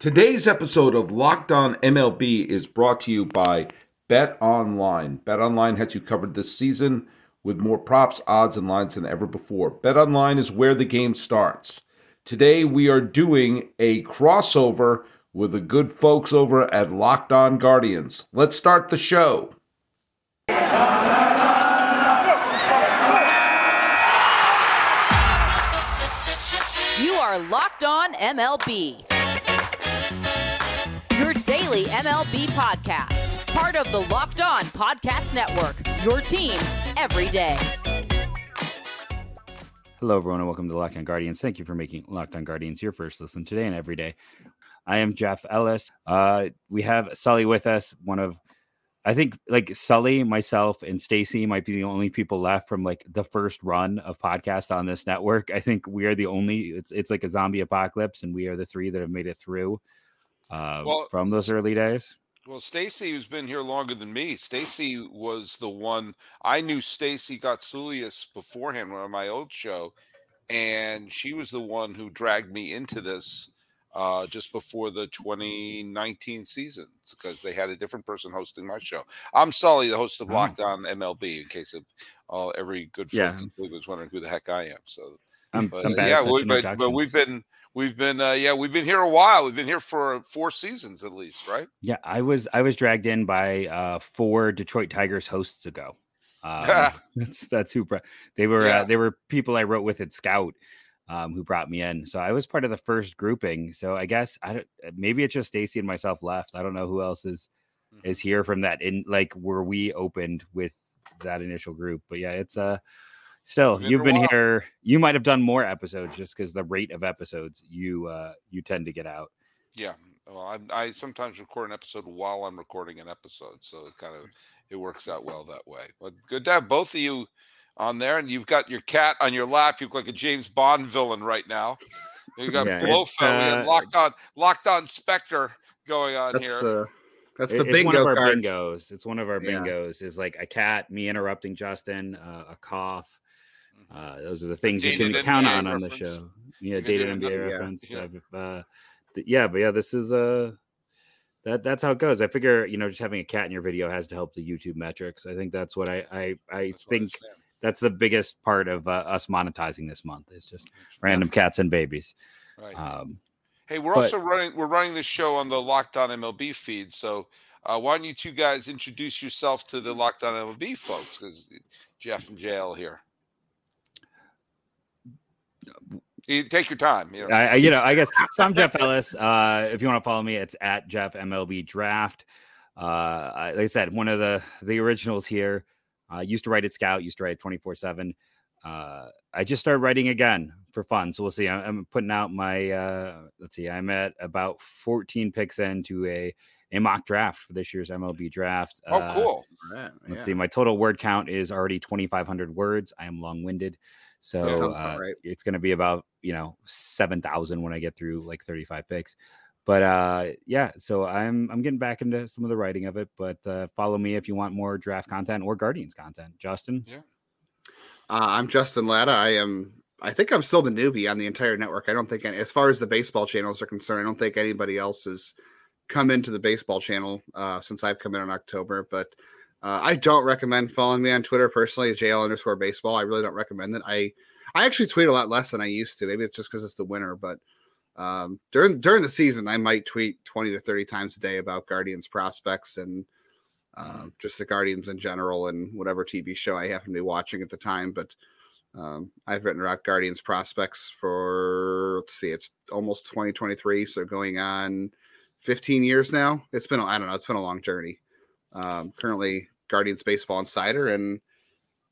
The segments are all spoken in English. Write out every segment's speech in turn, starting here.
Today's episode of Locked On MLB is brought to you by Bet Online. Bet Online has you covered this season with more props, odds, and lines than ever before. Bet Online is where the game starts. Today we are doing a crossover with the good folks over at Locked On Guardians. Let's start the show. You are Locked On MLB. Daily MLB podcast. Part of the Locked On Podcast Network. Your team every day. Hello, everyone, and welcome to Locked On Guardians. Thank you for making Locked On Guardians your first listen today and every day. I am Jeff Ellis. Uh, we have Sully with us, one of I think like Sully, myself, and Stacy might be the only people left from like the first run of podcast on this network. I think we are the only. It's it's like a zombie apocalypse, and we are the three that have made it through uh, Well, from those early days. Well, Stacy who's been here longer than me. Stacy was the one I knew. Stacy got Sulius beforehand on my old show, and she was the one who dragged me into this uh, just before the 2019 seasons because they had a different person hosting my show. I'm Sully, the host of Oh. Locked On MLB. In case of uh, every good Yeah. was wondering who the heck I am. So, I'm, but I'm uh, yeah, we, but, but we've been we've been uh, yeah we've been here a while. We've been here for four seasons at least, right? Yeah, I was I was dragged in by uh four Detroit Tigers hosts ago. Um, that's that's who brought, they were. Yeah. Uh, they were people I wrote with at Scout, um, who brought me in. So I was part of the first grouping. So I guess I don't. Maybe it's just Stacy and myself left. I don't know who else is Mm-hmm. is here from that in like where we opened with that initial group. But yeah, it's uh still you've been here. You might have done more episodes just because the rate of episodes you uh you tend to get out. Yeah. Well, I, I sometimes record an episode while I'm recording an episode, so it kind of it works out well that way. But good to have both of you on there, and you've got your cat on your lap. You look like a James Bond villain right now. You got Yeah, Blofeld, got uh, locked on, locked on Spectre going on That's here. the that's the It- the it's one bingo of our card. bingos. It's one of our Yeah. bingos. Is like a cat, me interrupting Justin, uh, a cough. Uh, those are the things you dated can count NBA on on the show. Yeah, You dated another- NBA yeah, reference. yeah. Uh, th- yeah, but yeah, this is uh that that's how it goes. I figure you know just having a cat in your video has to help the YouTube metrics. I think that's what I I, I That's what think understand. That's the biggest part of uh, us monetizing this month. It's just random cats and babies. right. Um, Hey, we're But- also running. We're running this show on the Locked On MLB feed. So, uh, why don't you two guys introduce yourself to the Locked On MLB folks? Because Jeff and JL here. You take your time. You know. I, I- you know, I guess so. I'm Jeff Ellis. Uh, if you want to follow me, it's at Jeff MLB Draft. Uh, like I said, one of the the originals here. Uh, used to write at Scout. Used to write 24 seven. Uh, I just started writing again for fun. So we'll see. I, I'm putting out my. Uh, let's see. I'm at about 14 picks into a a mock draft for this year's MLB draft. oh, Uh, cool. Right, Let's yeah. see. My total word count is already 2,500 words. I am long winded. So uh, right. it's going to be about, you know, 7,000 when I get through like 35 picks. But uh, yeah, so I'm I'm getting back into some of the writing of it. But uh, follow me if you want more draft content or Guardians content. Justin, Uh, I'm Justin Lada. I am. I think I'm still the newbie on the entire network. I don't think, any, as far as the baseball channels are concerned, I don't think anybody else has come into the baseball channel uh, since I've come in in October. But uh, I don't recommend following me on Twitter personally, JL underscore baseball. I really don't recommend it. I I actually tweet a lot less than I used to. Maybe it's just because it's the winter, but um, during during the season, I might tweet 20 to 30 times a day about Guardians prospects and um, just the Guardians in general and whatever TV show I happen to be watching at the time. But um, I've written about Guardians prospects for let's see, it's almost 2023, so going on 15 years now. It's been I don't know, it's been a long journey. Um, currently Guardians Baseball Insider and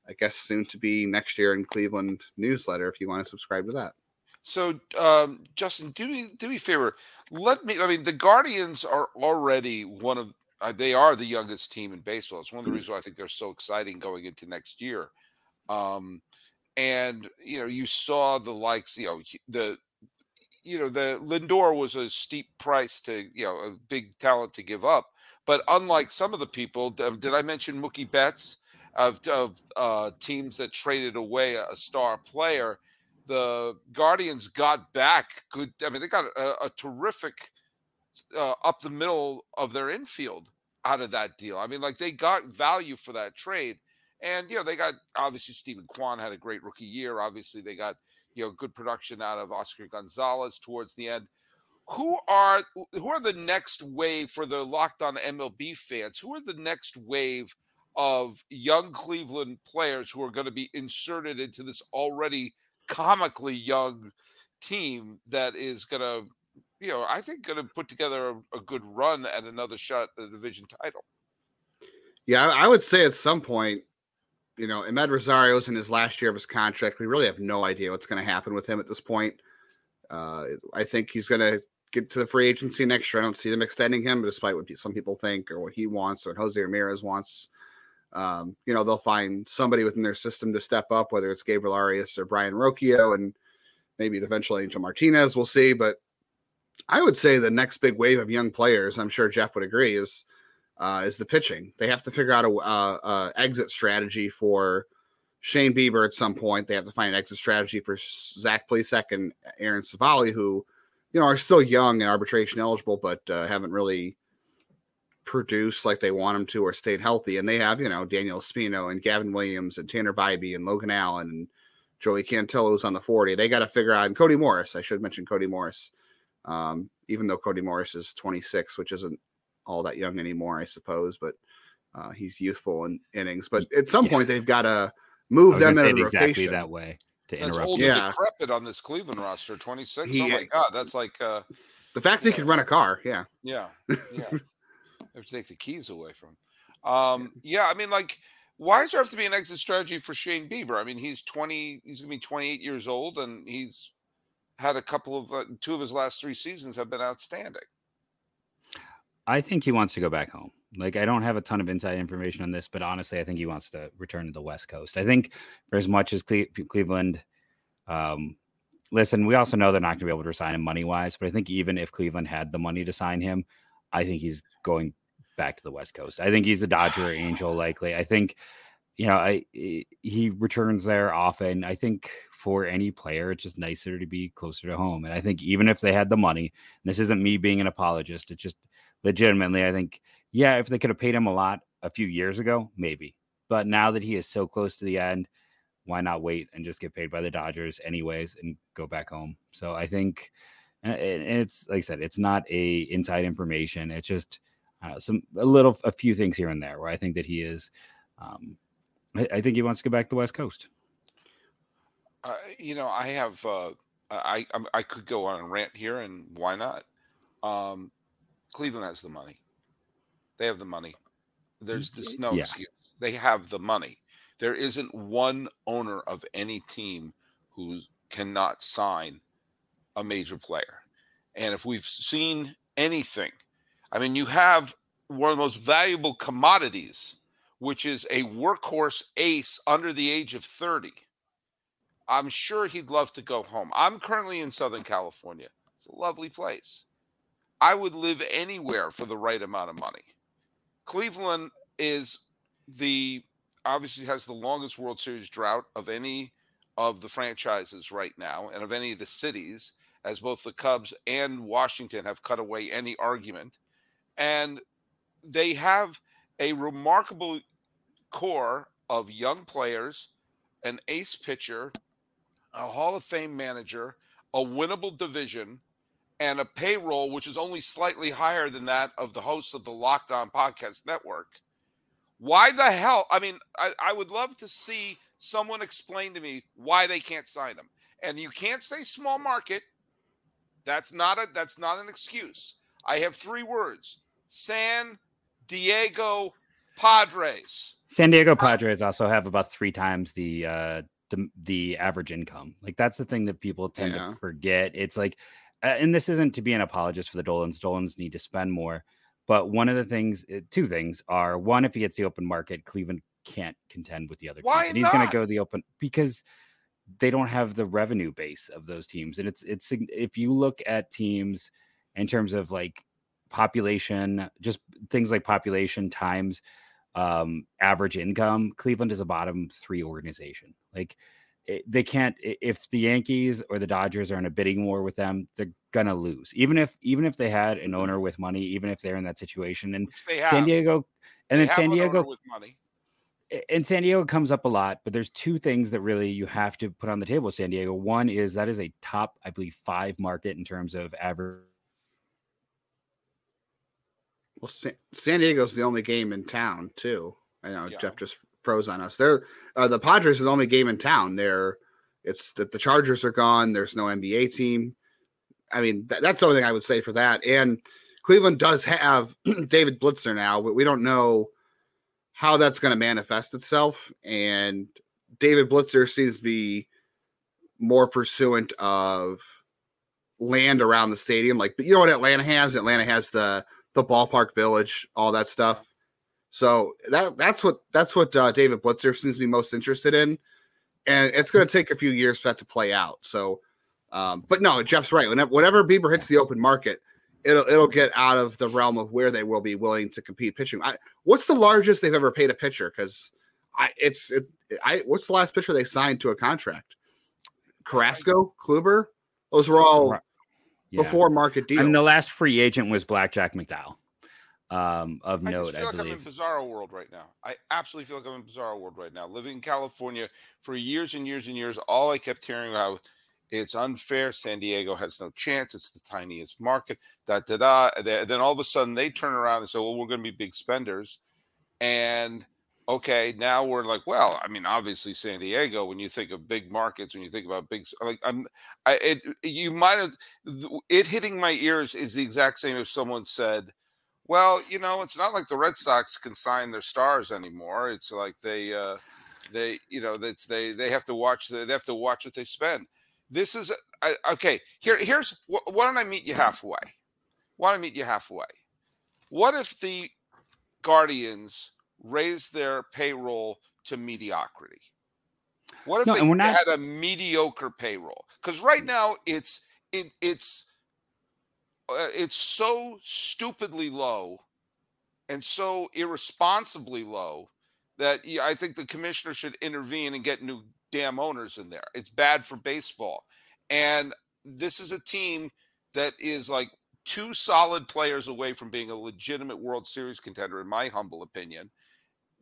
I guess soon to be next year in Cleveland newsletter if you want to subscribe to that. So, um, Justin, do me do me a favor. Let me. I mean, the Guardians are already one of. Uh, they are the youngest team in baseball. It's one of the reasons why I think they're so exciting going into next year. Um, and you know, you saw the likes. You know, the you know the Lindor was a steep price to you know a big talent to give up. But unlike some of the people, did I mention Mookie Betts of, of uh, teams that traded away a star player? The Guardians got back good. I mean, they got a, a terrific uh, up the middle of their infield out of that deal. I mean, like they got value for that trade. And, you know, they got obviously Steven Kwan had a great rookie year. Obviously, they got, you know, good production out of Oscar Gonzalez towards the end. Who are who are the next wave for the locked on MLB fans? Who are the next wave of young Cleveland players who are going to be inserted into this already comically young team that is going to, you know, I think going to put together a, a, good run at another shot at the division title. Yeah, I would say at some point, you know, Amed Rosario's in his last year of his contract. We really have no idea what's going to happen with him at this point. Uh, I think he's going to get to the free agency next year. I don't see them extending him, despite what some people think or what he wants or what Jose Ramirez wants. Um, you know, they'll find somebody within their system to step up, whether it's Gabriel Arias or Brayan Rocchio, and maybe eventually Angel Martinez. We'll see. But I would say the next big wave of young players, I'm sure Jeff would agree, is uh, is the pitching. They have to figure out a, a, a, exit strategy for Shane Bieber at some point. They have to find an exit strategy for Zach Plesac and Aaron Civale, who you know are still young and arbitration eligible, but uh, haven't really produce like they want them to or stayed healthy. And they have, you know, Daniel Espino and Gavin Williams and Tanner Bibee and Logan Allen and Joey Cantillo's on the 40. They got to figure out, and Cody Morris, I should mention Cody Morris, um, even though Cody Morris is 26, which isn't all that young anymore, I suppose, but uh, he's youthful in innings. But at some yeah. point, they've got to move them in a exactly rotation. that way to that's interrupt. Old yeah, decrepit on this Cleveland roster, 26. He, oh my god, that's like uh, the fact yeah. he could run a car. Yeah, yeah, yeah. have to take the keys away from. Um, yeah, I mean, like, why does there have to be an exit strategy for Shane Bieber? I mean, he's twenty. He's gonna be twenty eight years old, and he's had a couple of uh, two of his last three seasons have been outstanding. I think he wants to go back home. Like, I don't have a ton of inside information on this, but honestly, I think he wants to return to the West Coast. I think for as much as Cle- Cleveland, um, listen, we also know they're not going to be able to sign him money wise, but I think even if Cleveland had the money to sign him, I think he's going back to the West Coast. I think he's a Dodger Angel likely. I think you know, I eh, he returns there often. I think for any player, it's just nicer to be closer to home. And I think even if they had the money, this isn't me being an apologist, it's just legitimately, I think, yeah, if they could have paid him a lot a few years ago, maybe. But now that he is so close to the end, why not wait and just get paid by the Dodgers anyways and go back home? So I think eh, and it's like I said, it's not a inside information. It's just uh, some a little a few things here and there where I think that he is. Um, I, I think he wants to go back to the West Coast. Uh, you know, I have uh, I I, I could go on a rant here, and why not? Um, Cleveland has the money. They have the money. There's just no yeah. excuse. They have the money. There isn't one owner of any team who cannot sign a major player. And if we've seen anything I mean, you have one of the most valuable commodities, which is a workhorse ace under the age of 30. I'm sure he'd love to go home. I'm currently in Southern California. It's a lovely place. I would live anywhere for the right amount of money. Cleveland is the obviously has the longest World Series drought of any of the franchises right now and of any of the cities, as both the Cubs and Washington have cut away any argument and they have a remarkable core of young players, an ace pitcher, a Hall of Fame manager, a winnable division, and a payroll which is only slightly higher than that of the hosts of the Locked On Podcast Network. Why the hell? I mean, I, I would love to see someone explain to me why they can't sign them. And you can't say small market. That's not a that's not an excuse. I have three words. San Diego Padres. San Diego Padres also have about three times the uh the, the average income. Like that's the thing that people tend yeah. to forget. It's like uh, and this isn't to be an apologist for the Dolans. Dolans need to spend more. But one of the things, uh, two things are one, if he gets the open market, Cleveland can't contend with the other Why teams. And he's going to go the open because they don't have the revenue base of those teams. And it's it's if you look at teams in terms of like population, just things like population times um, average income, Cleveland is a bottom three organization. Like it, they can't if the Yankees or the Dodgers are in a bidding war with them, they're gonna lose. Even if even if they had an owner with money, even if they're in that situation, and San Diego, and they then San Diego with money. And San Diego comes up a lot, but there's two things that really you have to put on the table. San Diego, one is that is a top, I believe, five market in terms of average. Well, San, San Diego's the only game in town too. I know yeah. Jeff just froze on us. They're uh, the Padres are the only game in town. They're it's that the Chargers are gone. There's no NBA team. I mean, th- that's the only thing I would say for that. And Cleveland does have David Blitzer now, but we don't know how that's going to manifest itself. And David Blitzer seems to be more pursuant of land around the stadium. Like, but you know what Atlanta has? Atlanta has the the ballpark village, all that stuff. So that that's what that's what uh, David Blitzer seems to be most interested in, and it's going to take a few years for that to play out. So, um, but no, Jeff's right. Whenever, whenever Bieber hits the open market, it'll it'll get out of the realm of where they will be willing to compete pitching. I, what's the largest they've ever paid a pitcher? Because I it's it, I what's the last pitcher they signed to a contract? Carrasco, Kluber, those were all yeah. before market deals. I mean, the last free agent was Blackjack McDowell um, of I note. I feel like believe. I'm in bizarro world right now. I absolutely feel like I'm in bizarro world right now. Living in California for years and years and years, all I kept hearing about it's unfair. San Diego has no chance. It's the tiniest market. Da da da. Then all of a sudden they turn around and say, "Well, we're going to be big spenders," and okay, now we're like, well, I mean, obviously San Diego. When you think of big markets, when you think about big, like I'm, I, it, you might have it hitting my ears is the exact same if someone said well, you know, it's not like the Red Sox can sign their stars anymore. It's like they, uh, they, you know, that's they they have to watch the, they have to watch what they spend. This is I, okay. Here, here's why don't I meet you halfway? Why don't I meet you halfway? What if the Guardians raise their payroll to mediocrity? What if no, they not... had a mediocre payroll? Because right now it's it, it's uh, it's so stupidly low and so irresponsibly low that I think the commissioner should intervene and get new damn owners in there. It's bad for baseball. And this is a team that is like two solid players away from being a legitimate World Series contender, in my humble opinion,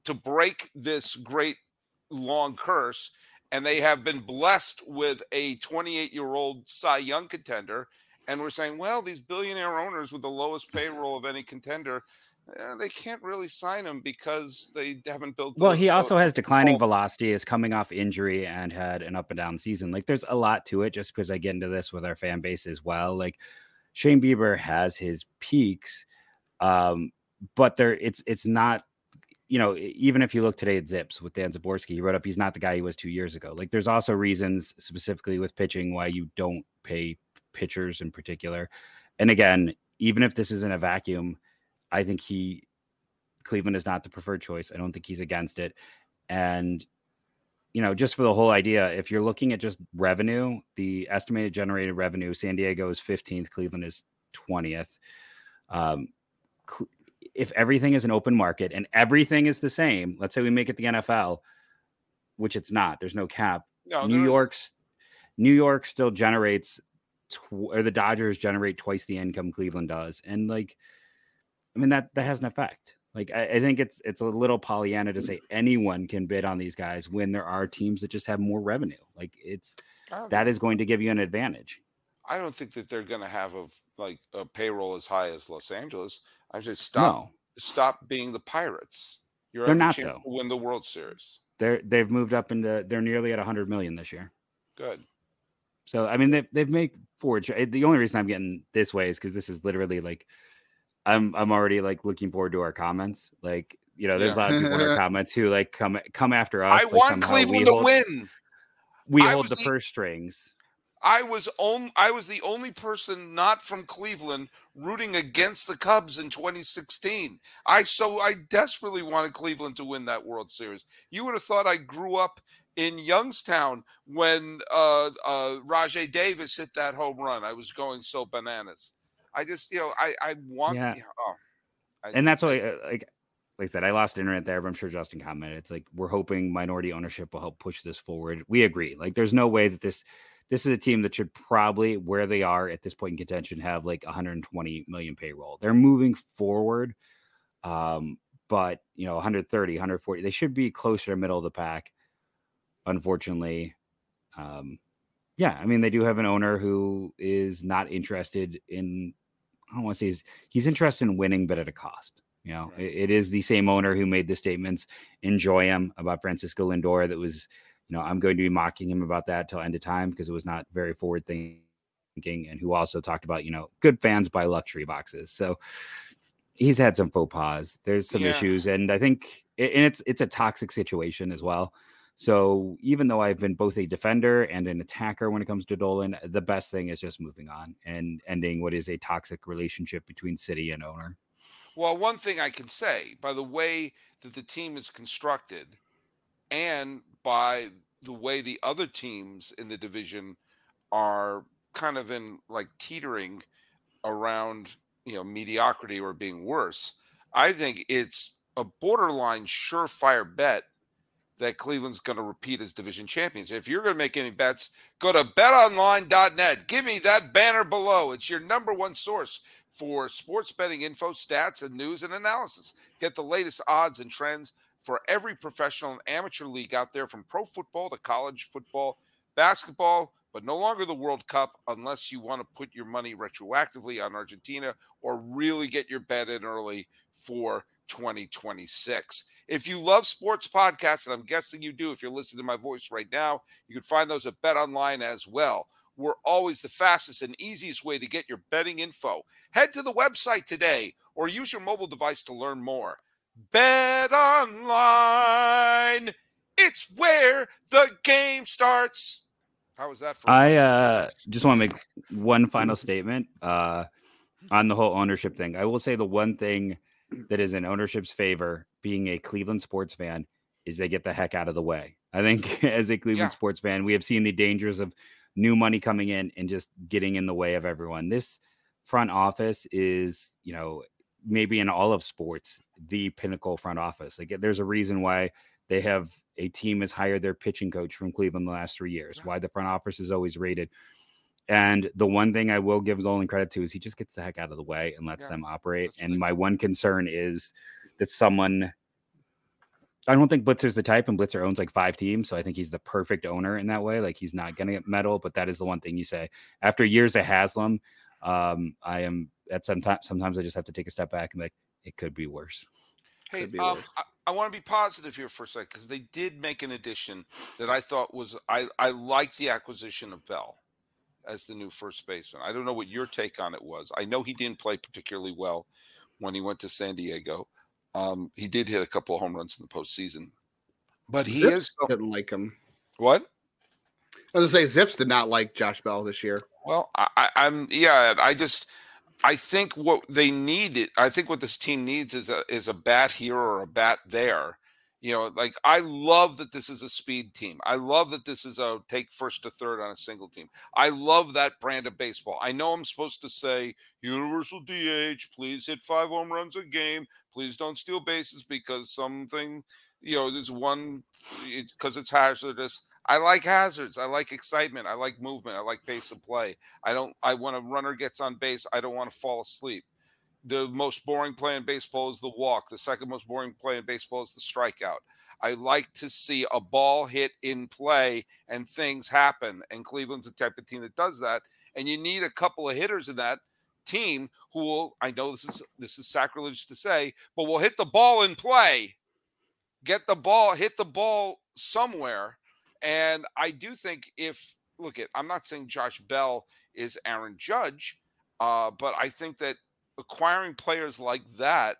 to break this great long curse. And they have been blessed with a 28 year old Cy Young contender and we're saying, well, these billionaire owners with the lowest payroll of any contender, eh, they can't really sign him because they haven't built. Well, he also has declining velocity, is coming off injury, and had an up and down season. Like, there's a lot to it. Just because I get into this with our fan base as well. Like, Shane Bieber has his peaks, um, but there, it's it's not. You know, even if you look today at ZiPS with Dan Szymborski, he wrote up he's not the guy he was two years ago. Like, there's also reasons specifically with pitching why you don't pay pitchers in particular. And again, even if this is in a vacuum, I think he Cleveland is not the preferred choice. I don't think he's against it. And you know, just for the whole idea, if you're looking at just revenue, the estimated generated revenue, San Diego is 15th, Cleveland is 20th. Um, if everything is an open market and everything is the same, let's say we make it the NFL, which it's not, there's no cap. No, New York's New York still generates tw- or the Dodgers generate twice the income Cleveland does, and like, I mean that that has an effect. Like I, I, think it's it's a little Pollyanna to say anyone can bid on these guys when there are teams that just have more revenue. Like it's that is going to give you an advantage. I don't think that they're going to have a like a payroll as high as Los Angeles. I just stop no. stop being the Pirates. You're they're not though. win the World Series. They're they've moved up into they're nearly at 100 million this year. Good. So I mean they've they've made forward. The only reason I'm getting this way is because this is literally like I'm I'm already like looking forward to our comments. Like you know, there's yeah. a lot of people in our comments who like come come after us. I like, want Cleveland to win. We I hold the, the purse strings. I was on, I was the only person not from Cleveland rooting against the Cubs in 2016. I so I desperately wanted Cleveland to win that World Series. You would have thought I grew up in Youngstown when uh, uh, Rajai Davis hit that home run. I was going so bananas. I just, you know, I, I want, yeah. You know, oh, I and that's why, uh, like, like I said, I lost internet there, but I'm sure Justin commented. It's like we're hoping minority ownership will help push this forward. We agree. Like, there's no way that this this is a team that should probably where they are at this point in contention have like 120 million payroll. They're moving forward, um, but you know 130, 140. They should be closer to middle of the pack. Unfortunately, um, yeah, I mean they do have an owner who is not interested in. I don't want to say he's, he's interested in winning, but at a cost. You know, right. it, it is the same owner who made the statements enjoy him about Francisco Lindor that was you know, I'm going to be mocking him about that till end of time because it was not very forward thinking. And who also talked about, you know, good fans buy luxury boxes. So he's had some faux pas. There's some yeah. issues, and I think, and it's it's a toxic situation as well. So even though I've been both a defender and an attacker when it comes to Dolan, the best thing is just moving on and ending what is a toxic relationship between city and owner. Well, one thing I can say by the way that the team is constructed and by the way the other teams in the division are kind of in like teetering around you know mediocrity or being worse. I think it's a borderline surefire bet that cleveland's going to repeat as division champions. If you're going to make any bets go to betonline.net give me that banner below. It's your number one source for sports betting info stats and news and analysis. Get the latest odds and trends for every professional and amateur league out there from pro football to college football, basketball, but no longer the World Cup unless you want to put your money retroactively on Argentina or really get your bet in early for 2026. If you love sports podcasts, and I'm guessing you do if you're listening to my voice right now, you can find those at Bet Online as well. We're always the fastest and easiest way to get your betting info. Head to the website today or use your mobile device to learn more. Bet online. It's where the game starts. How was that for I uh, just want to make one final statement uh, on the whole ownership thing. I will say the one thing that is in ownership's favor, being a Cleveland sports fan, is they get the heck out of the way. I think as a Cleveland yeah. sports fan, we have seen the dangers of new money coming in and just getting in the way of everyone. This front office is, you know, maybe in all of sports the pinnacle front office. Like there's a reason why they have a team has hired their pitching coach from Cleveland the last three years. Why the front office is always rated. And the one thing I will give Dolan credit to is he just gets the heck out of the way and lets yeah, them operate. And my one concern is that someone I don't think Blitzer's the type, and Blitzer owns like five teams, so I think he's the perfect owner in that way. Like he's not going to get metal, but that is the one thing you say. After years of Haslam, um, I am at some sometimes sometimes I just have to take a step back and like it could be worse. Hey, um, I, I want to be positive here for a second because they did make an addition that I thought was I I like the acquisition of Bell as the new first baseman. I don't know what your take on it was. I know he didn't play particularly well when he went to San Diego. Um, he did hit a couple of home runs in the postseason, but he ZiPS is didn't like him. What? I was gonna say ZiPS did not like Josh Bell this year. Well, I, I'm yeah. I just I think what they need, I think what this team needs is a is a bat here or a bat there. You know, like I love that this is a speed team. I love that this is a take first to third on a single team. I love that brand of baseball. I know I'm supposed to say universal DH, please hit five home runs a game, please don't steal bases because something, you know, there's one because it's hazardous. I like hazards. I like excitement. I like movement. I like pace of play. I don't. I when a runner gets on base, I don't want to fall asleep. The most boring play in baseball is the walk. The second most boring play in baseball is the strikeout. I like to see a ball hit in play and things happen. And Cleveland's the type of team that does that. And you need a couple of hitters in that team who will. I know this is this is sacrilege to say, but will hit the ball in play. Get the ball, hit the ball somewhere and I do think if look at, I'm not saying Josh Bell is Aaron Judge, uh, but I think that acquiring players like that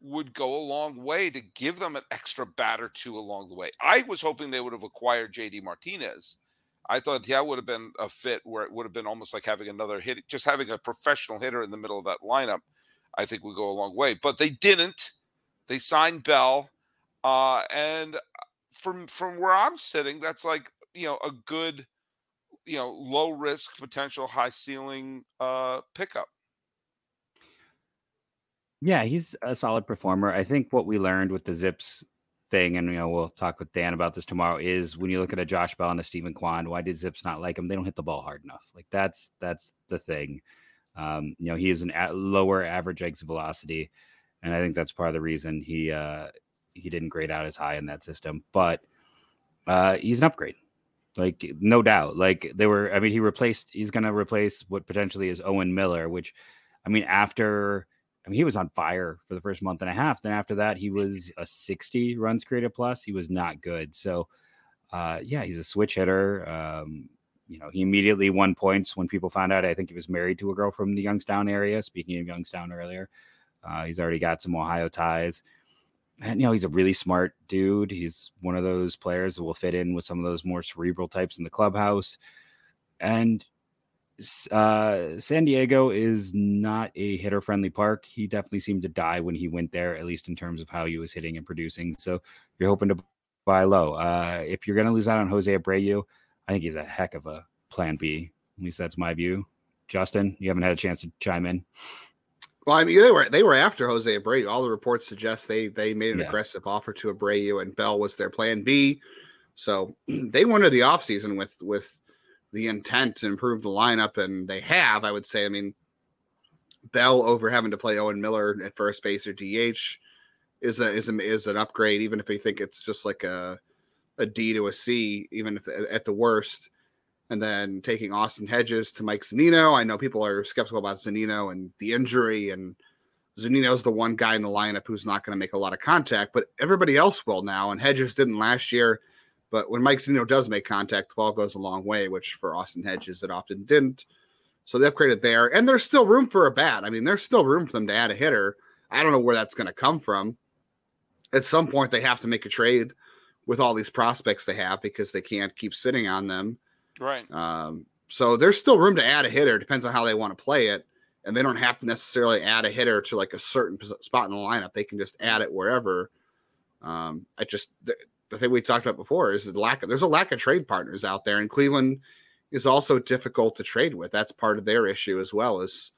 would go a long way to give them an extra bat or two along the way. I was hoping they would have acquired JD Martinez. I thought that would have been a fit where it would have been almost like having another hit, just having a professional hitter in the middle of that lineup. I think would go a long way, but they didn't. They signed Bell, uh, and from from where I'm sitting, that's like you know a good, you know, low risk, potential high ceiling uh, pickup. Yeah, he's a solid performer. I think what we learned with the ZiPS thing, and you know, we'll talk with Dan about this tomorrow, is when you look at a Josh Bell and a Steven Kwan, why did ZiPS not like him? They don't hit the ball hard enough. Like that's that's the thing. Um, you know, he is an a- lower average exit velocity, and I think that's part of the reason he uh, he didn't grade out as high in that system. But uh, he's an upgrade, like no doubt. Like they were, I mean, he replaced. He's going to replace what potentially is Owen Miller, which, I mean, after. I mean, he was on fire for the first month and a half. Then after that, he was a 60 runs created plus. He was not good. So, uh, yeah, he's a switch hitter. Um, you know, he immediately won points when people found out. I think he was married to a girl from the Youngstown area. Speaking of Youngstown earlier, uh, he's already got some Ohio ties. And, you know, he's a really smart dude. He's one of those players that will fit in with some of those more cerebral types in the clubhouse. And uh, San Diego is not a hitter friendly park. He definitely seemed to die when he went there, at least in terms of how he was hitting and producing. So you're hoping to buy low. Uh, if you're going to lose out on Jose Abreu, I think he's a heck of a plan B. At least that's my view. Justin, you haven't had a chance to chime in. Well, I mean, they were they were after Jose Abreu. All the reports suggest they they made an Yeah. aggressive offer to Abreu, and Bell was their plan B. So they went into the offseason with with the intent to improve the lineup, and they have. I would say. I mean, Bell over having to play Owen Miller at first base or DH is a is a, is an upgrade, even if they think it's just like a a D to a C, even if at the worst. And then taking Austin Hedges to Mike Zunino. I know people are skeptical about Zunino and the injury, and Zunino's the one guy in the lineup who's not going to make a lot of contact, but everybody else will now. And Hedges didn't last year, but when Mike Zunino does make contact, the ball goes a long way, which for Austin Hedges it often didn't. So they upgraded there, and there's still room for a bat. I mean, there's still room for them to add a hitter. I don't know where that's going to come from. At some point, they have to make a trade with all these prospects they have because they can't keep sitting on them. Right. Um, so there's still room to add a hitter. Depends on how they want to play it, and they don't have to necessarily add a hitter to like a certain spot in the lineup. They can just add it wherever. Um, I just the, the thing we talked about before is the lack of there's a lack of trade partners out there, and Cleveland is also difficult to trade with. That's part of their issue as well. Is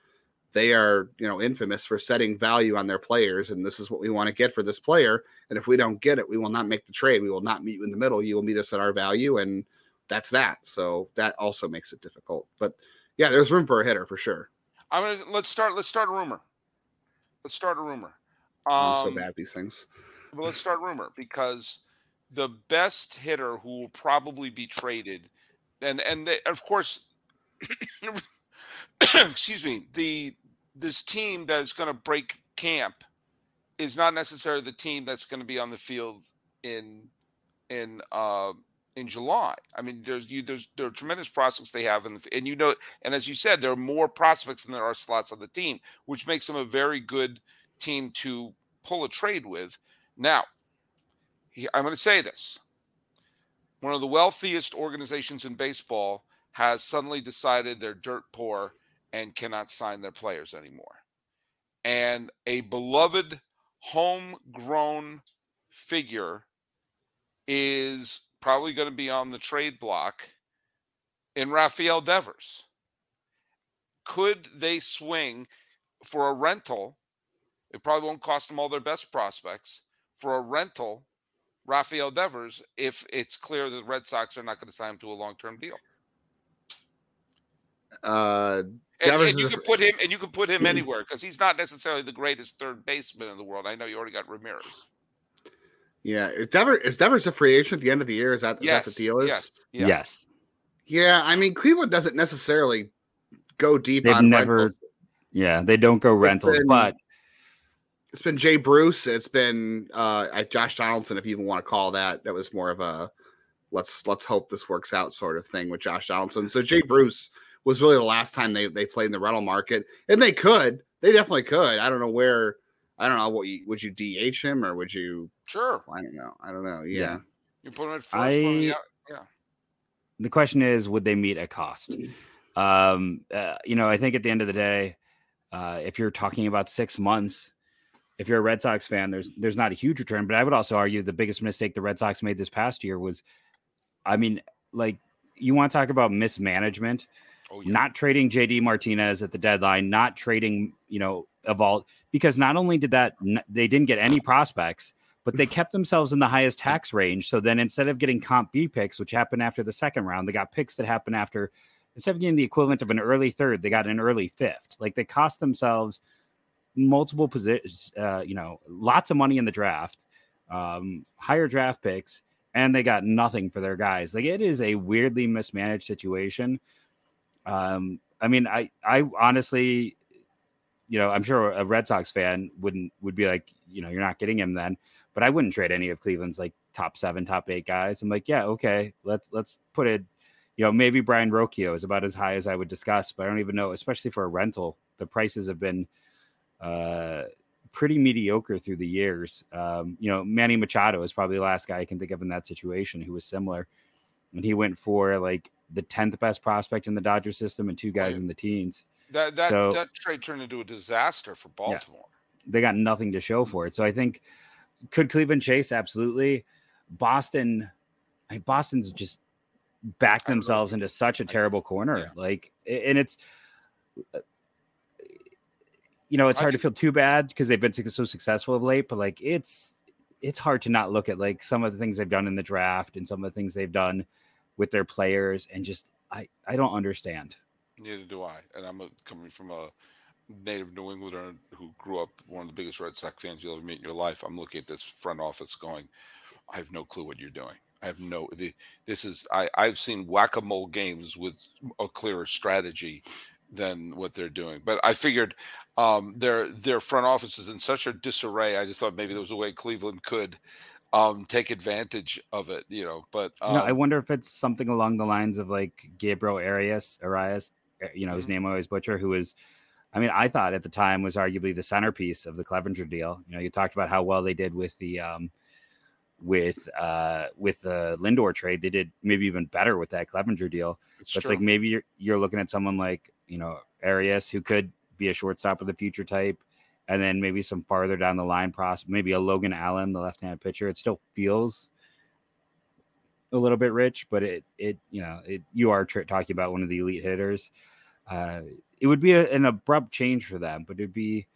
they are you know infamous for setting value on their players, and this is what we want to get for this player. And if we don't get it, we will not make the trade. We will not meet you in the middle. You will meet us at our value, and that's that. So that also makes it difficult. But yeah, there's room for a hitter for sure. I'm gonna let's start. Let's start a rumor. Let's start a rumor. I'm so Um, bad at these things. But let's start rumor because the best hitter who will probably be traded, and and they, of course, excuse me, the this team that's going to break camp is not necessarily the team that's going to be on the field in in uh in July. I mean, there's you there's there are tremendous prospects they have, and and you know, and as you said, there are more prospects than there are slots on the team, which makes them a very good team to pull a trade with. Now, I'm going to say this: one of the wealthiest organizations in baseball has suddenly decided they're dirt poor and cannot sign their players anymore, and a beloved homegrown figure is probably going to be on the trade block in Rafael Devers. Could they swing for a rental? It probably won't cost them all their best prospects for a rental, Rafael Devers, if it's clear that the Red Sox are not going to sign him to a long-term deal. Uh, And, and you can put him and you can put him anywhere because he's not necessarily the greatest third baseman in the world. I know you already got Ramirez. Yeah, is Devers is Devers a free agent at the end of the year? Is that, is Yes, that the deal? Is yes, yeah. Yes. yeah. I mean, Cleveland doesn't necessarily go deep They've on never- rentals. Yeah. They don't go rentals, been- but It's been Jay Bruce. It's been uh Josh Donaldson, if you even want to call that. That was more of a let's let's hope this works out sort of thing with Josh Donaldson. So Jay Bruce was really the last time they they played in the rental market, and they could, they definitely could. I don't know where. I don't know what you would you DH him or would you? Sure. I don't know. I don't know. Yeah. Yeah. You put him at first. put him- I- yeah. the question is would they meet a cost um uh, you know i think at the end of the day uh if you're talking about six months if you're a red sox fan there's there's not a huge return but i would also argue the biggest mistake the red sox made this past year was i mean like you want to talk about mismanagement Oh, yeah. not trading JD Martinez at the deadline, not trading, you know, Eovaldi, because not only did that, they didn't get any prospects, but they kept themselves in the highest tax range. So then instead of getting comp B picks, which happened after the second round, they got picks that happened after, instead of getting the equivalent of an early third, they got an early fifth. Like they cost themselves multiple positions, uh, you know, lots of money in the draft, um, higher draft picks, and they got nothing for their guys. Like it is a weirdly mismanaged situation. Um, I mean, I, I honestly, you know, I'm sure a Red Sox fan wouldn't would be like, you know, you're not getting him then, but I wouldn't trade any of Cleveland's like top seven, top eight guys. I'm like, yeah, okay, let's let's put it. You know, maybe Brayan Rocchio is about as high as I would discuss, but I don't even know, especially for a rental. The prices have been uh, pretty mediocre through the years. Um, you know, Manny Machado is probably the last guy I can think of in that situation who was similar. And he went for like the 10th best prospect in the Dodger system and two oh, guys Right. in the teens. That that So- that trade turned into a disaster for Baltimore. They got nothing to show for it. So I think could Cleveland chase? Absolutely. Boston, I mean, Boston's just backed I don't know. themselves into such a terrible corner. Yeah. Like, and it's, you know, it's hard to feel too bad because they've been so successful of late, but like it's it's hard to not look at like some of the things they've done in the draft and some of the things they've done with their players and just I I don't understand. Neither do I. And I'm a, coming from a native New Englander who grew up one of the biggest Red Sox fans you'll ever meet in your life. I'm looking at this front office going, I have no clue what you're doing. I have no. The, this is I. I've seen whack a mole games with a clearer strategy than what they're doing. But I figured um, their their front office is in such a disarray. I just thought maybe there was a way Cleveland could um, take advantage of it. You know, but um, know, I wonder if it's something along the lines of like Gabriel Arias, Arias, uh, you know, his Mhm. name I always butcher, who was, I mean, I thought at the time was arguably the centerpiece of the Clevinger deal. You know, you talked about how well they did with the, um, with uh with the Lindor trade, they did maybe even better with that Clevinger deal. it's But it's like maybe you're you're looking at someone like you know Arias who could be a shortstop of the future type, and then maybe some farther down the line process, maybe a Logan Allen, the left-handed pitcher. It still feels a little bit rich, but it it you know it you are tr- talking about one of the elite hitters. Uh, it would be a, an abrupt change for them, but it'd be.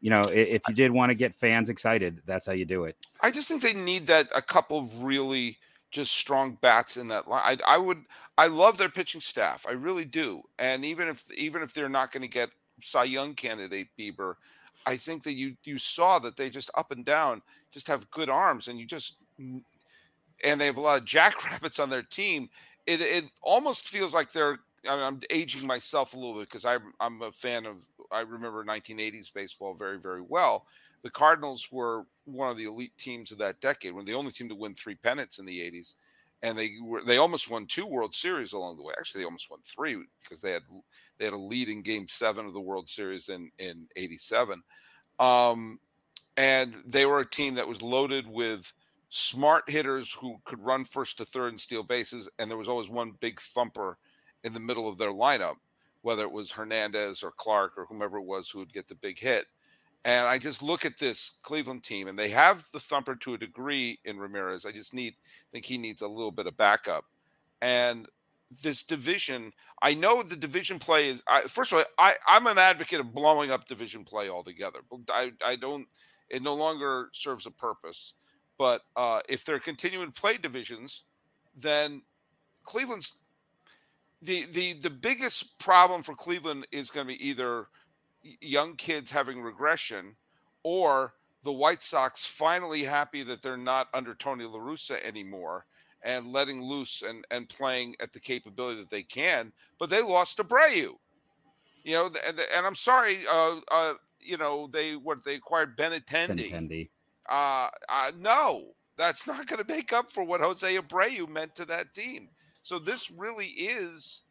You know, if you did want to get fans excited, that's how you do it. I just think they need that a couple of really just strong bats in that line. I, I would I love their pitching staff. I really do. And even if even if they're not going to get Cy Young candidate Bieber, I think that you you saw that they just up and down just have good arms and you just and they have a lot of jackrabbits on their team. It it almost feels like they're I mean, I'm aging myself a little bit because I'm I'm a fan of I remember 1980s baseball very very well. The Cardinals were one of the elite teams of that decade. When the only team to win three pennants in the 80s, and they were they almost won two World Series along the way. Actually, they almost won three because they had they had a lead in Game Seven of the World Series in in '87. Um, and they were a team that was loaded with smart hitters who could run first to third and steal bases, and there was always one big thumper in the middle of their lineup, whether it was Hernandez or Clark or whomever it was who would get the big hit. And I just look at this Cleveland team, and they have the thumper to a degree in Ramirez. I just need think he needs a little bit of backup. And this division, I know the division play is. I, first of all, I, I'm an advocate of blowing up division play altogether. I, I don't. It no longer serves a purpose. But uh, if they're continuing to play divisions, then Cleveland's the the the biggest problem for Cleveland is going to be either young kids having regression or the White Sox finally happy that they're not under Tony La Russa anymore and letting loose and and playing at the capability that they can. But they lost to Abreu, you know, and, and I'm sorry, uh, uh, you know, they what they acquired Benintendi. Benintendi. Uh, uh, no, that's not going to make up for what Jose Abreu meant to that team. So this really is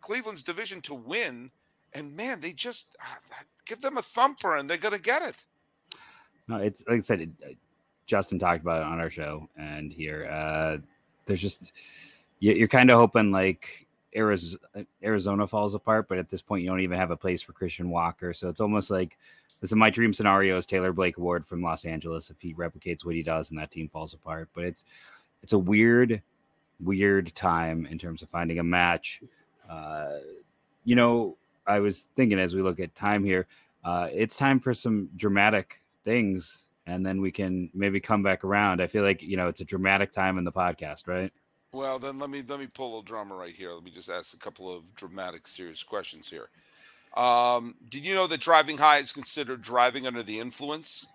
Cleveland's division to win, and man, they just uh, give them a thumper, and they're going to get it. No, it's like I said, it, uh, Justin talked about it on our show and here. Uh, there's just you, you're kind of hoping like Arizona, Arizona falls apart, but at this point, you don't even have a place for Christian Walker. So it's almost like this is my dream scenario is Taylor Blake Ward from Los Angeles if he replicates what he does and that team falls apart. But it's it's a weird, weird time in terms of finding a match. Uh, you know, I was thinking as we look at time here, uh, it's time for some dramatic things, and then we can maybe come back around. I feel like you know it's a dramatic time in the podcast, right? Well, then let me let me pull a little drama right here. Let me just ask a couple of dramatic, serious questions here. Um, did you know that driving high is considered driving under the influence?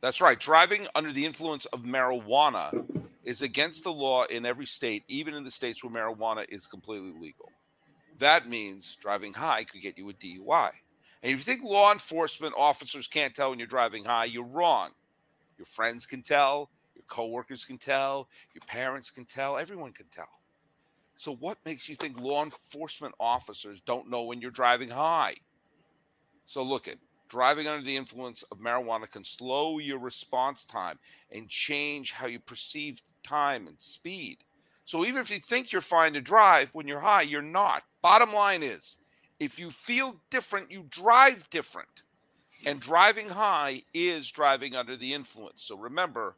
That's right. Driving under the influence of marijuana is against the law in every state, even in the states where marijuana is completely legal. That means driving high could get you a DUI. And if you think law enforcement officers can't tell when you're driving high, you're wrong. Your friends can tell, your coworkers can tell, your parents can tell, everyone can tell. So, what makes you think law enforcement officers don't know when you're driving high? So, look at driving under the influence of marijuana can slow your response time and change how you perceive time and speed. So, even if you think you're fine to drive when you're high, you're not. Bottom line is if you feel different, you drive different. And driving high is driving under the influence. So, remember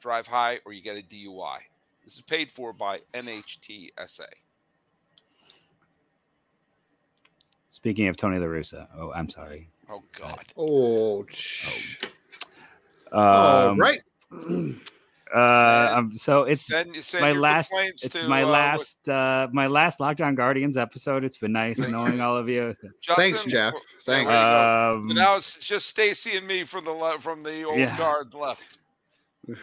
drive high or you get a DUI. This is paid for by NHTSA. Speaking of Tony La Russa, oh, I'm sorry. Oh God. Oh, sh- Um, oh right. Uh, um, so it's Send- send my last. It's to, my uh, last. Uh, my last Locked On Guardians episode. It's been nice knowing all of you. Thanks, Jeff. Thanks. way to go. Um, So now it's just Stacy and me from the le- from the old Yeah. guard left.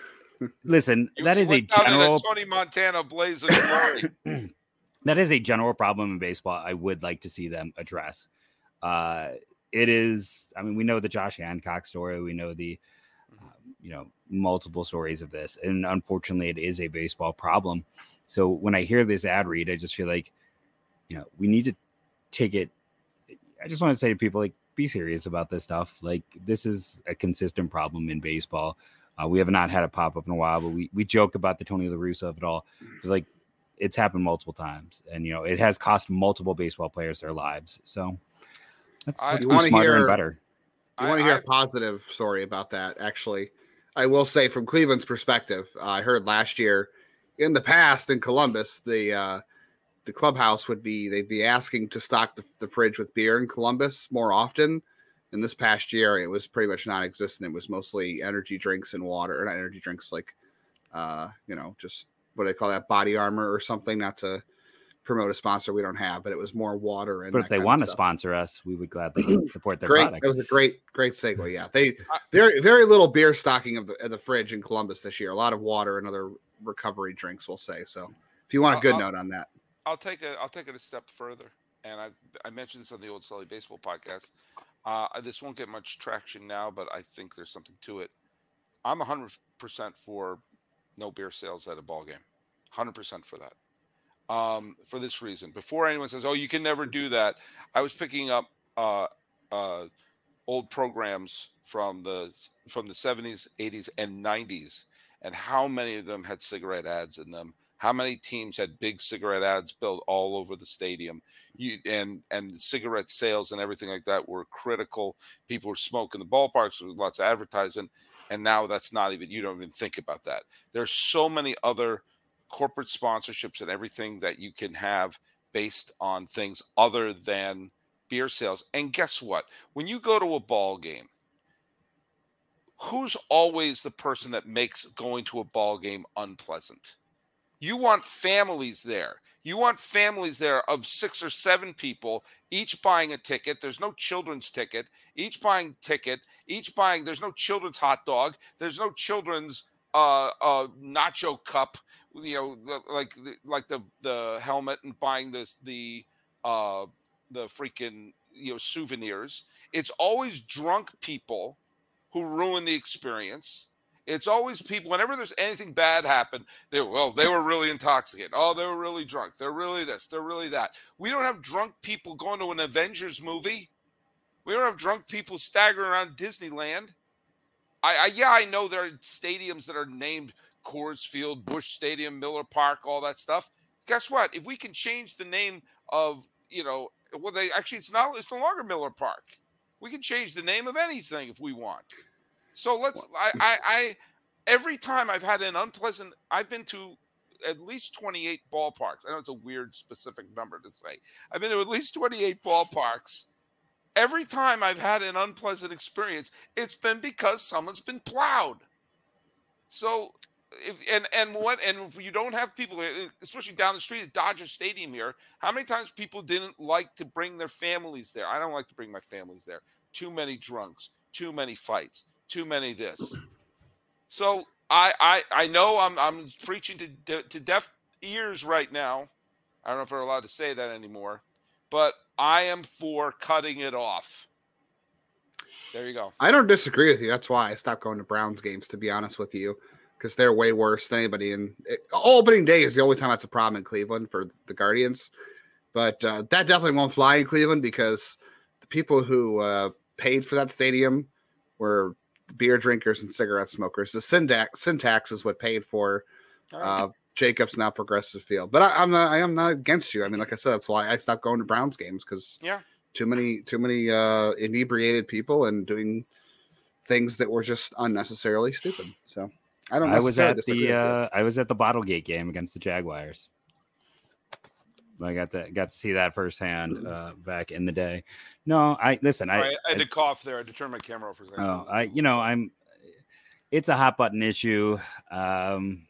listen, You- that you is a went down in general. Tony Montana blaze of glory. that is a general problem in baseball. I would like to see them address. Uh, it is. I mean, we know the Josh Hancock story. We know the, um, you know, multiple stories of this, and unfortunately, it is a baseball problem. So when I hear this ad read, I just feel like, you know, we need to take it. I just want to say to people, like, be serious about this stuff. Like, this is a consistent problem in baseball. Uh, we have not had a pop up in a while, but we we joke about the Tony La Russa of it all. It's like it's happened multiple times, and you know it has cost multiple baseball players their lives. So let's, I- let's You be smarter and better. I- want to hear I- a positive story about that? Actually, I will say from Cleveland's perspective, uh, I heard last year, in the past in Columbus, the uh, the clubhouse would be they'd be asking to stock the, the fridge with beer in Columbus more often. And this past year, it was pretty much non-existent. It was mostly energy drinks and water, or not energy drinks, like uh, you know, just what do they call that, body armor or something. Not to promote a sponsor we don't have, but it was more water and. But if they want to sponsor us, we would gladly support their great. product. That was a great, great segue. Yeah, they very, very little beer stocking of the of the fridge in Columbus this year. A lot of water and other recovery drinks, we'll say. So, if you want a I'll- good I'll- note on that, I'll take a I'll take it a step further, and I I mentioned this on the old Sully Baseball podcast. Uh, this won't get much traction now, but I think there's something to it. I'm 100 percent for no beer sales at a ball game. 100 percent for that. Um, for this reason, before anyone says, "Oh, you can never do that," I was picking up uh, uh, old programs from the from the 70s, 80s, and 90s, and how many of them had cigarette ads in them how many teams had big cigarette ads built all over the stadium. You, and and cigarette sales and everything like that were critical. People were smoking the ballparks with lots of advertising and now that's not even you don't even think about that. There's so many other corporate sponsorships and everything that you can have based on things other than beer sales and guess what when you go to a ball game who's always the person that makes going to a ball game unpleasant you want families there. You want families there of six or seven people, each buying a ticket. There's no children's ticket. Each buying ticket. Each buying. There's no children's hot dog. There's no children's uh, uh, nacho cup. You know, like the- like the the helmet and buying this the uh, the freaking you know souvenirs. It's always drunk people who ruin the experience. It's always people. Whenever there's anything bad happen, they well, they were really intoxicated. Oh, they were really drunk. They're really this. They're really that. We don't have drunk people going to an Avengers movie. We don't have drunk people staggering around Disneyland. I, I yeah, I know there are stadiums that are named Coors Field, Busch Stadium, Miller Park, all that stuff. Guess what? If we can change the name of you know, well, they actually it's not it's no longer Miller Park. We can change the name of anything if we want. So let's. I, hmm. I, I every time I've had an unpleasant. I've been to at least 28 ballparks. I know it's a weird specific number to say. I've been to at least 28 ballparks. Every time I've had an unpleasant experience, it's been because someone's been plowed. So if and and what and if you don't have people eh, especially down the street at Dodger Stadium here, how many times people didn't like to bring their families there? I don't like to bring my families there. Too many drunks, too many fights, too many this. So I I I know I'm I'm preaching to to deaf ears right now. I don't know if we're allowed to say that anymore, but I am for cutting it off. There you go. I don't disagree with you. That's why I stopped going to Browns games. To be honest with you, because they're way worse than anybody. And opening day is the only time that's a problem in Cleveland for the Guardians. But uh, that definitely won't fly in Cleveland because the people who uh, paid for that stadium were beer drinkers and cigarette smokers. The sin tax, syntax is what paid for uh, Jacobs now Progressive Field. But I, am not I am not against you. I mean, like I said, that's why I stopped going to Browns games because yeah, too many too many uh, inebriated people and doing things that were just unnecessarily stupid. So I don't. I was at the uh, I was at the Bottlegate game against the Jaguars. I got to got to see that firsthand uh, back in the day. No, I listen. I, right, I had I, to cough there. I had to turn my camera off for a second. Oh, I you know I'm. It's a hot button issue. Um,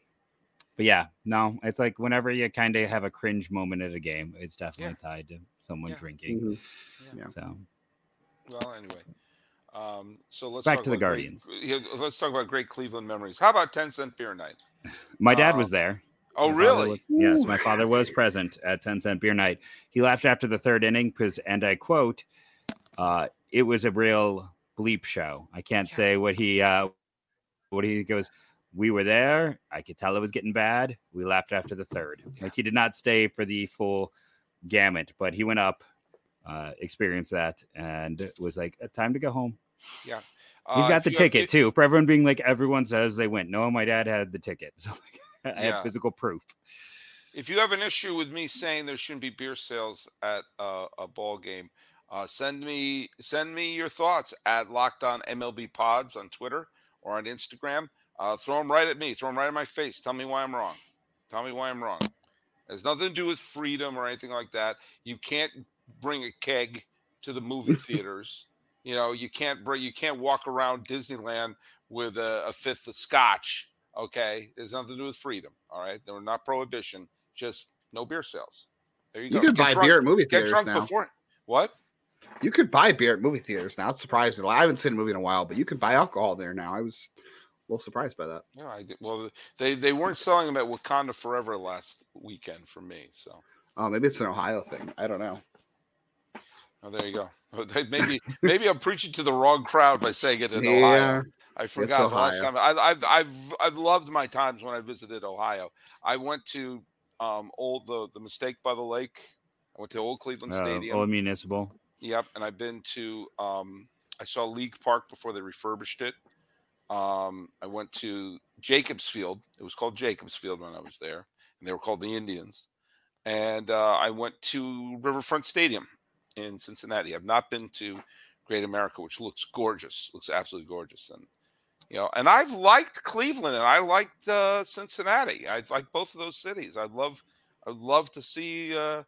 but yeah, no, it's like whenever you kind of have a cringe moment at a game, it's definitely yeah. tied to someone yeah. drinking. Mm-hmm. Yeah. So, well, anyway, um, so let's back to the Guardians. Great, let's talk about great Cleveland memories. How about 10 cent beer night? My dad was there. Oh, my really? Was, yes, my father was present at 10 cent beer night. He laughed after the third inning because, and I quote, uh, it was a real bleep show. I can't yeah. say what he, uh, what he goes, we were there. I could tell it was getting bad. We left after the third. Like he did not stay for the full gamut, but he went up, uh, experienced that, and was like, time to go home. Yeah. Uh, He's got the ticket have, too. For everyone being like, everyone says they went. No, my dad had the ticket. So like, I yeah. have physical proof. If you have an issue with me saying there shouldn't be beer sales at uh, a ball game, uh, send me send me your thoughts at Locked On MLB Pods on Twitter or on Instagram. Uh, throw them right at me. Throw them right in my face. Tell me why I'm wrong. Tell me why I'm wrong. It has nothing to do with freedom or anything like that. You can't bring a keg to the movie theaters. You know, you can't bring, you can't walk around Disneyland with a, a fifth of scotch. Okay, there's nothing to do with freedom. All right, they're not prohibition, just no beer sales. There you, you go. You could buy drunk, beer at movie theaters get drunk now. Before what? You could buy beer at movie theaters now. It's surprising. I haven't seen a movie in a while, but you can buy alcohol there now. I was a little surprised by that. Yeah, I did. Well, they they weren't selling them at Wakanda Forever last weekend for me. So. Oh, maybe it's an Ohio thing. I don't know. Oh, there you go. Maybe maybe I'm preaching to the wrong crowd by saying it in yeah, Ohio. I forgot last time. I, have I've I've loved my times when I visited Ohio. I went to um old the the mistake by the lake. I went to Old Cleveland uh, Stadium. Old Municipal. Yep, and I've been to um I saw League Park before they refurbished it. Um, I went to Jacobs Field. It was called Jacobs Field when I was there, and they were called the Indians. And uh, I went to Riverfront Stadium in Cincinnati. I've not been to Great America, which looks gorgeous, looks absolutely gorgeous, and you know, and I've liked Cleveland and I liked uh, Cincinnati. I like both of those cities. I'd love, I'd love to see. Uh,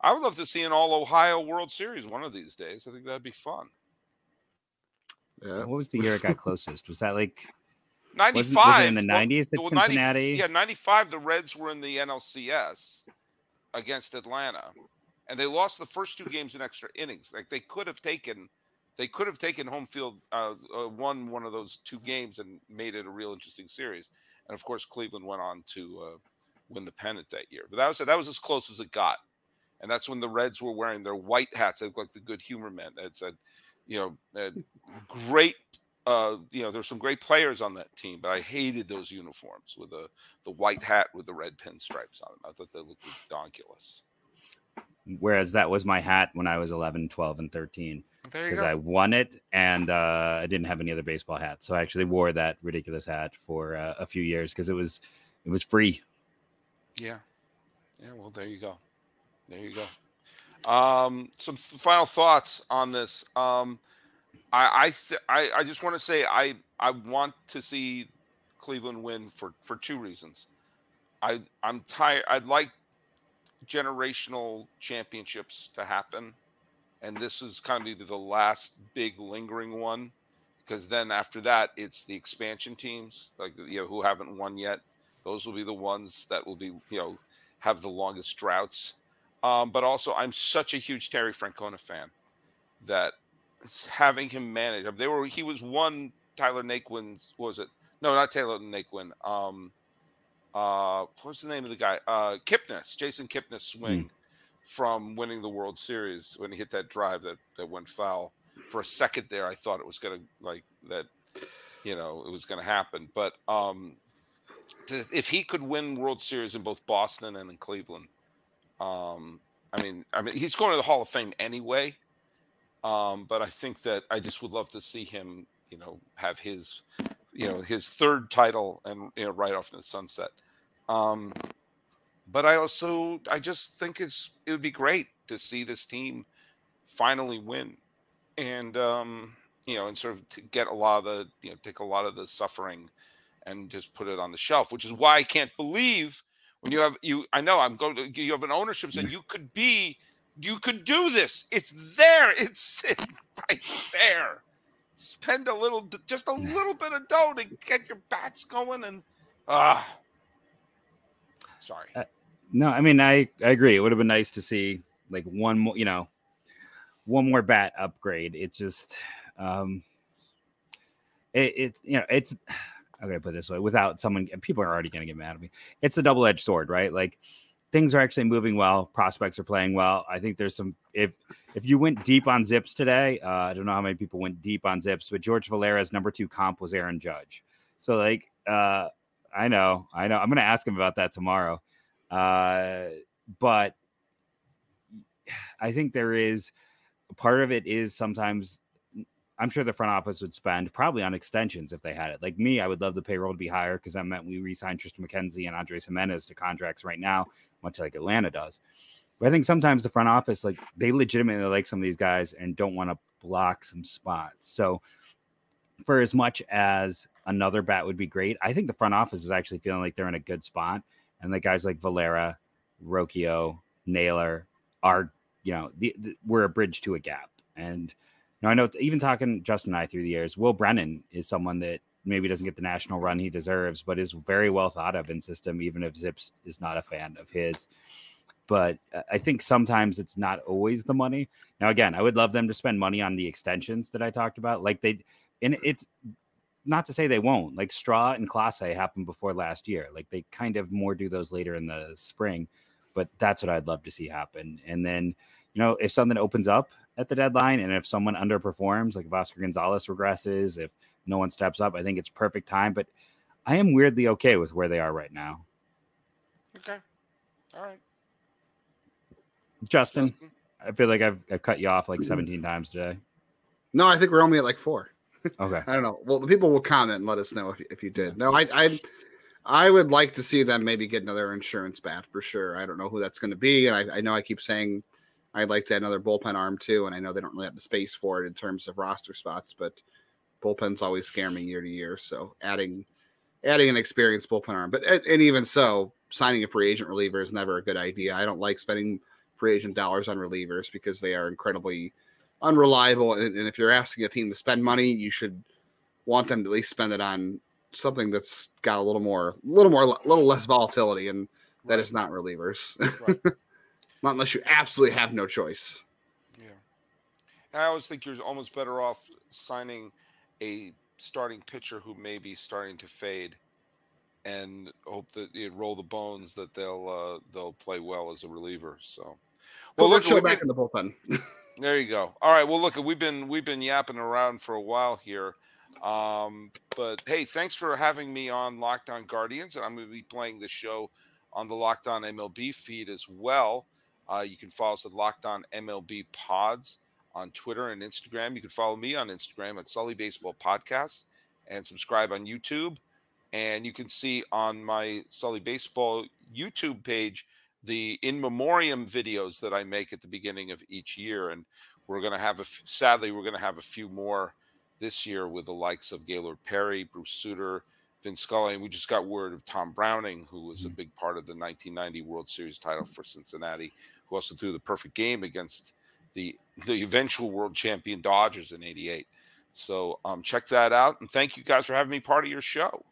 I would love to see an All Ohio World Series one of these days. I think that'd be fun. Yeah. What was the year it got closest? Was that like 95 in the 90s that well, Cincinnati? 90, yeah, 95 the Reds were in the NLCS against Atlanta and they lost the first two games in extra innings. Like they could have taken, they could have taken home field, uh, uh, won one of those two games and made it a real interesting series. And of course, Cleveland went on to uh, win the pennant that year. But that was that was as close as it got. And that's when the Reds were wearing their white hats. They looked like the good humor men. That said, you know, great. Uh, you know, there's some great players on that team, but I hated those uniforms with the the white hat with the red pinstripes on them. I thought they looked ridiculous whereas that was my hat when I was 11, 12, and 13 because I won it and uh, I didn't have any other baseball hats. So I actually wore that ridiculous hat for uh, a few years because it was it was free. Yeah, yeah. Well, there you go. There you go. Um, some final thoughts on this. Um, I I, th- I I just want to say I I want to see Cleveland win for for two reasons. I I'm tired. I'd like generational championships to happen, and this is kind of the last big lingering one, because then after that it's the expansion teams, like you know who haven't won yet. Those will be the ones that will be you know have the longest droughts. Um, but also, I'm such a huge Terry Francona fan that having him manage. They were he was one Tyler Naquin's was it? No, not Taylor Naquin. Um, uh, what's the name of the guy? Uh, Kipnis, Jason Kipnis swing mm. from winning the World Series when he hit that drive that that went foul. For a second there, I thought it was gonna like that, you know, it was gonna happen. But um, to, if he could win World Series in both Boston and in Cleveland, um, I mean, I mean, he's going to the Hall of Fame anyway. Um, but I think that I just would love to see him, you know, have his, you know, his third title and you know right off the sunset. Um, but I also I just think it's it would be great to see this team finally win, and um, you know, and sort of to get a lot of the you know take a lot of the suffering and just put it on the shelf. Which is why I can't believe when you have you. I know I'm going to you have an ownership that you could be you could do this. It's there. It's sitting right there. Spend a little, just a little bit of dough to get your bats going, and ah, uh, sorry. Uh, no, I mean I I agree. It would have been nice to see like one more, you know, one more bat upgrade. It's just, um, it, it you know it's. I'm gonna put it this way: without someone, people are already gonna get mad at me. It's a double edged sword, right? Like things are actually moving well. Prospects are playing well. I think there's some. If if you went deep on ZiPS today, uh, I don't know how many people went deep on ZiPS, but George Valera's number two comp was Aaron Judge. So like, uh, I know, I know. I'm going to ask him about that tomorrow. Uh, but I think there is part of it is sometimes I'm sure the front office would spend probably on extensions if they had it. Like me, I would love the payroll to be higher because that meant we re-signed Triston McKenzie and Andres Giménez to contracts right now much like Atlanta does. But I think sometimes the front office, like they legitimately like some of these guys and don't want to block some spots. So for as much as another bat would be great, I think the front office is actually feeling like they're in a good spot. And the guys like Valera, Rocchio, Naylor are, you know, the, the, we're a bridge to a gap. And know, I know even talking Justin and I through the years, Will Brennan is someone that maybe doesn't get the national run he deserves, but is very well thought of in system, even if ZiPS is not a fan of his. But uh, I think sometimes it's not always the money. Now, again, I would love them to spend money on the extensions that I talked about. Like they, and it's not to say they won't. Like Straw and Clase happened before last year. Like they kind of more do those later in the spring. But that's what I'd love to see happen. And then, you know, if something opens up at the deadline and if someone underperforms, like if Oscar Gonzalez regresses, if no one steps up. I think it's perfect time, but I am weirdly okay with where they are right now. Okay. All right. Justin, Justin. I feel like I've, I've, cut you off like mm-hmm. 17 times today. No, I think we're only at like four. Okay. I don't know. Well, the people will comment and let us know if, if you did. No, I, I, I would like to see them maybe get another insurance bat for sure. I don't know who that's going to be, and I, I know I keep saying I'd like to add another bullpen arm too, and I know they don't really have the space for it in terms of roster spots, but bullpens always scare me year to year. So adding adding an experienced bullpen arm, but and even so, signing a free agent reliever is never a good idea. I don't like spending free agent dollars on relievers because they are incredibly unreliable. And, and if you're asking a team to spend money, you should want them to at least spend it on something that's got a little more, a little more, a little less volatility, and that right. is not relievers. Right. not unless you absolutely have no choice. Yeah, and I always think you're almost better off signing a starting pitcher who may be starting to fade and hope that you roll the bones that they'll uh, they'll play well as a reliever. So, well, look, show back in the bullpen. there you go. All right. Well, look, we've been we've been yapping around for a while here, um, but hey, thanks for having me on Locked On Guardians, and I'm going to be playing the show on the Locked On MLB feed as well. Uh, you can follow us at Locked On MLB Pods on Twitter and Instagram. You can follow me on Instagram at Sully Baseball Podcast and subscribe on YouTube. And you can see on my Sully Baseball YouTube page the in memoriam videos that I make at the beginning of each year. And we're going to have a, sadly, we're going to have a few more this year with the likes of Gaylord Perry, Bruce Sutter, Vin Scully, and we just got word of Tom Browning, who was a big part of the 1990 World Series title for Cincinnati, who also threw the perfect game against the the eventual world champion Dodgers in '88. So um, check that out, and thank you guys for having me part of your show.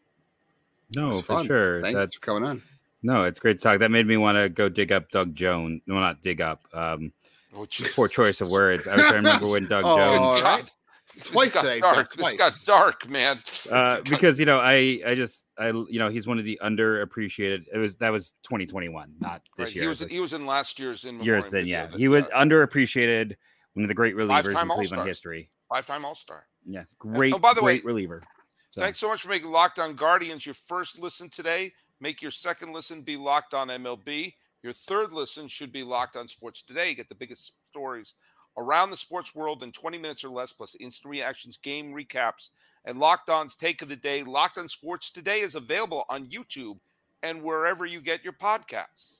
No, for fun. sure. Thanks That's for coming on. no, it's great to talk. That made me want to go dig up Doug Jones. No, not dig up. Um, Which poor choice of words. I was trying to remember when Doug Oh, Jones. all right. This Twice got today, dark. Doug, This twice. got dark, man. uh, because you know I I just I you know he's one of the underappreciated. It was that was 2021, not this Right, year. he was It he was in last year's in years then. Yeah, he was underappreciated. One of the great relievers in Five-time Cleveland All-Stars. history. five time All Star. Yeah, great. oh, by the way, reliever. So, Thanks so much for making Locked On Guardians your first listen today. Make your second listen be Locked On MLB. Your third listen should be Locked On Sports Today. Get the biggest stories around the sports world in 20 minutes or less, plus instant reactions, game recaps, and Locked On's Take of the Day. Locked On Sports Today is available on YouTube and wherever you get your podcasts.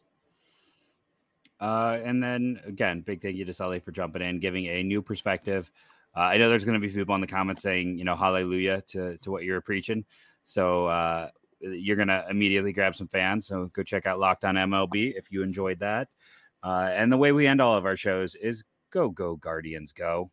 Uh, and then again, big thank you to Sully for jumping in, giving a new perspective. Uh, I know there's going to be people in the comments saying, you know, hallelujah to, to what you're preaching. So uh, you're going to immediately grab some fans. So go check out Locked On MLB if you enjoyed that. Uh, and the way we end all of our shows is go, go, Guardians, go.